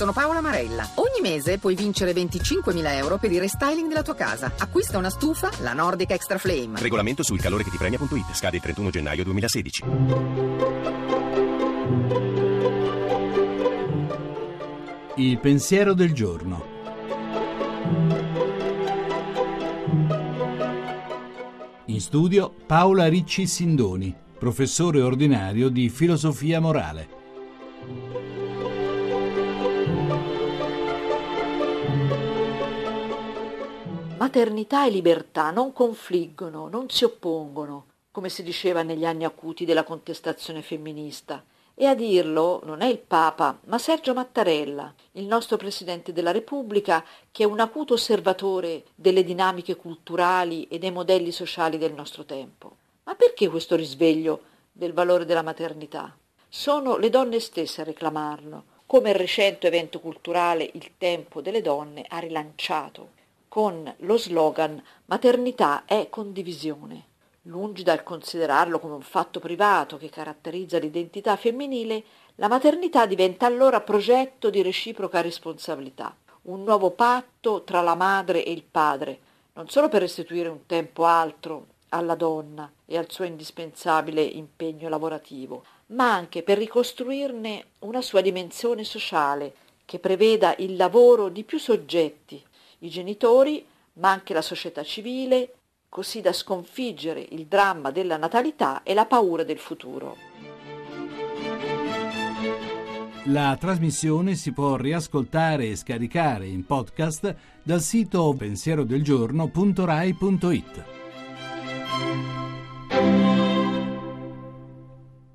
sono Paola Marella. Ogni mese puoi vincere 25.000 euro per il restyling della tua casa. Acquista una stufa, la Nordic Extra Flame. Regolamento sul calore che ti premia.it. Scade il 31 gennaio 2016. Il pensiero del giorno. In studio Paola Ricci Sindoni, professore ordinario di filosofia morale. Maternità e libertà non confliggono, non si oppongono, come si diceva negli anni acuti della contestazione femminista. E a dirlo non è il Papa, ma Sergio Mattarella, il nostro Presidente della Repubblica, che è un acuto osservatore delle dinamiche culturali e dei modelli sociali del nostro tempo. Ma perché questo risveglio del valore della maternità? Sono le donne stesse a reclamarlo, come il recente evento culturale Il tempo delle donne ha rilanciato con lo slogan Maternità è condivisione. Lungi dal considerarlo come un fatto privato che caratterizza l'identità femminile, la maternità diventa allora progetto di reciproca responsabilità, un nuovo patto tra la madre e il padre, non solo per restituire un tempo altro alla donna e al suo indispensabile impegno lavorativo, ma anche per ricostruirne una sua dimensione sociale che preveda il lavoro di più soggetti i genitori, ma anche la società civile, così da sconfiggere il dramma della natalità e la paura del futuro. La trasmissione si può riascoltare e scaricare in podcast dal sito pensierodelgiorno.rai.it.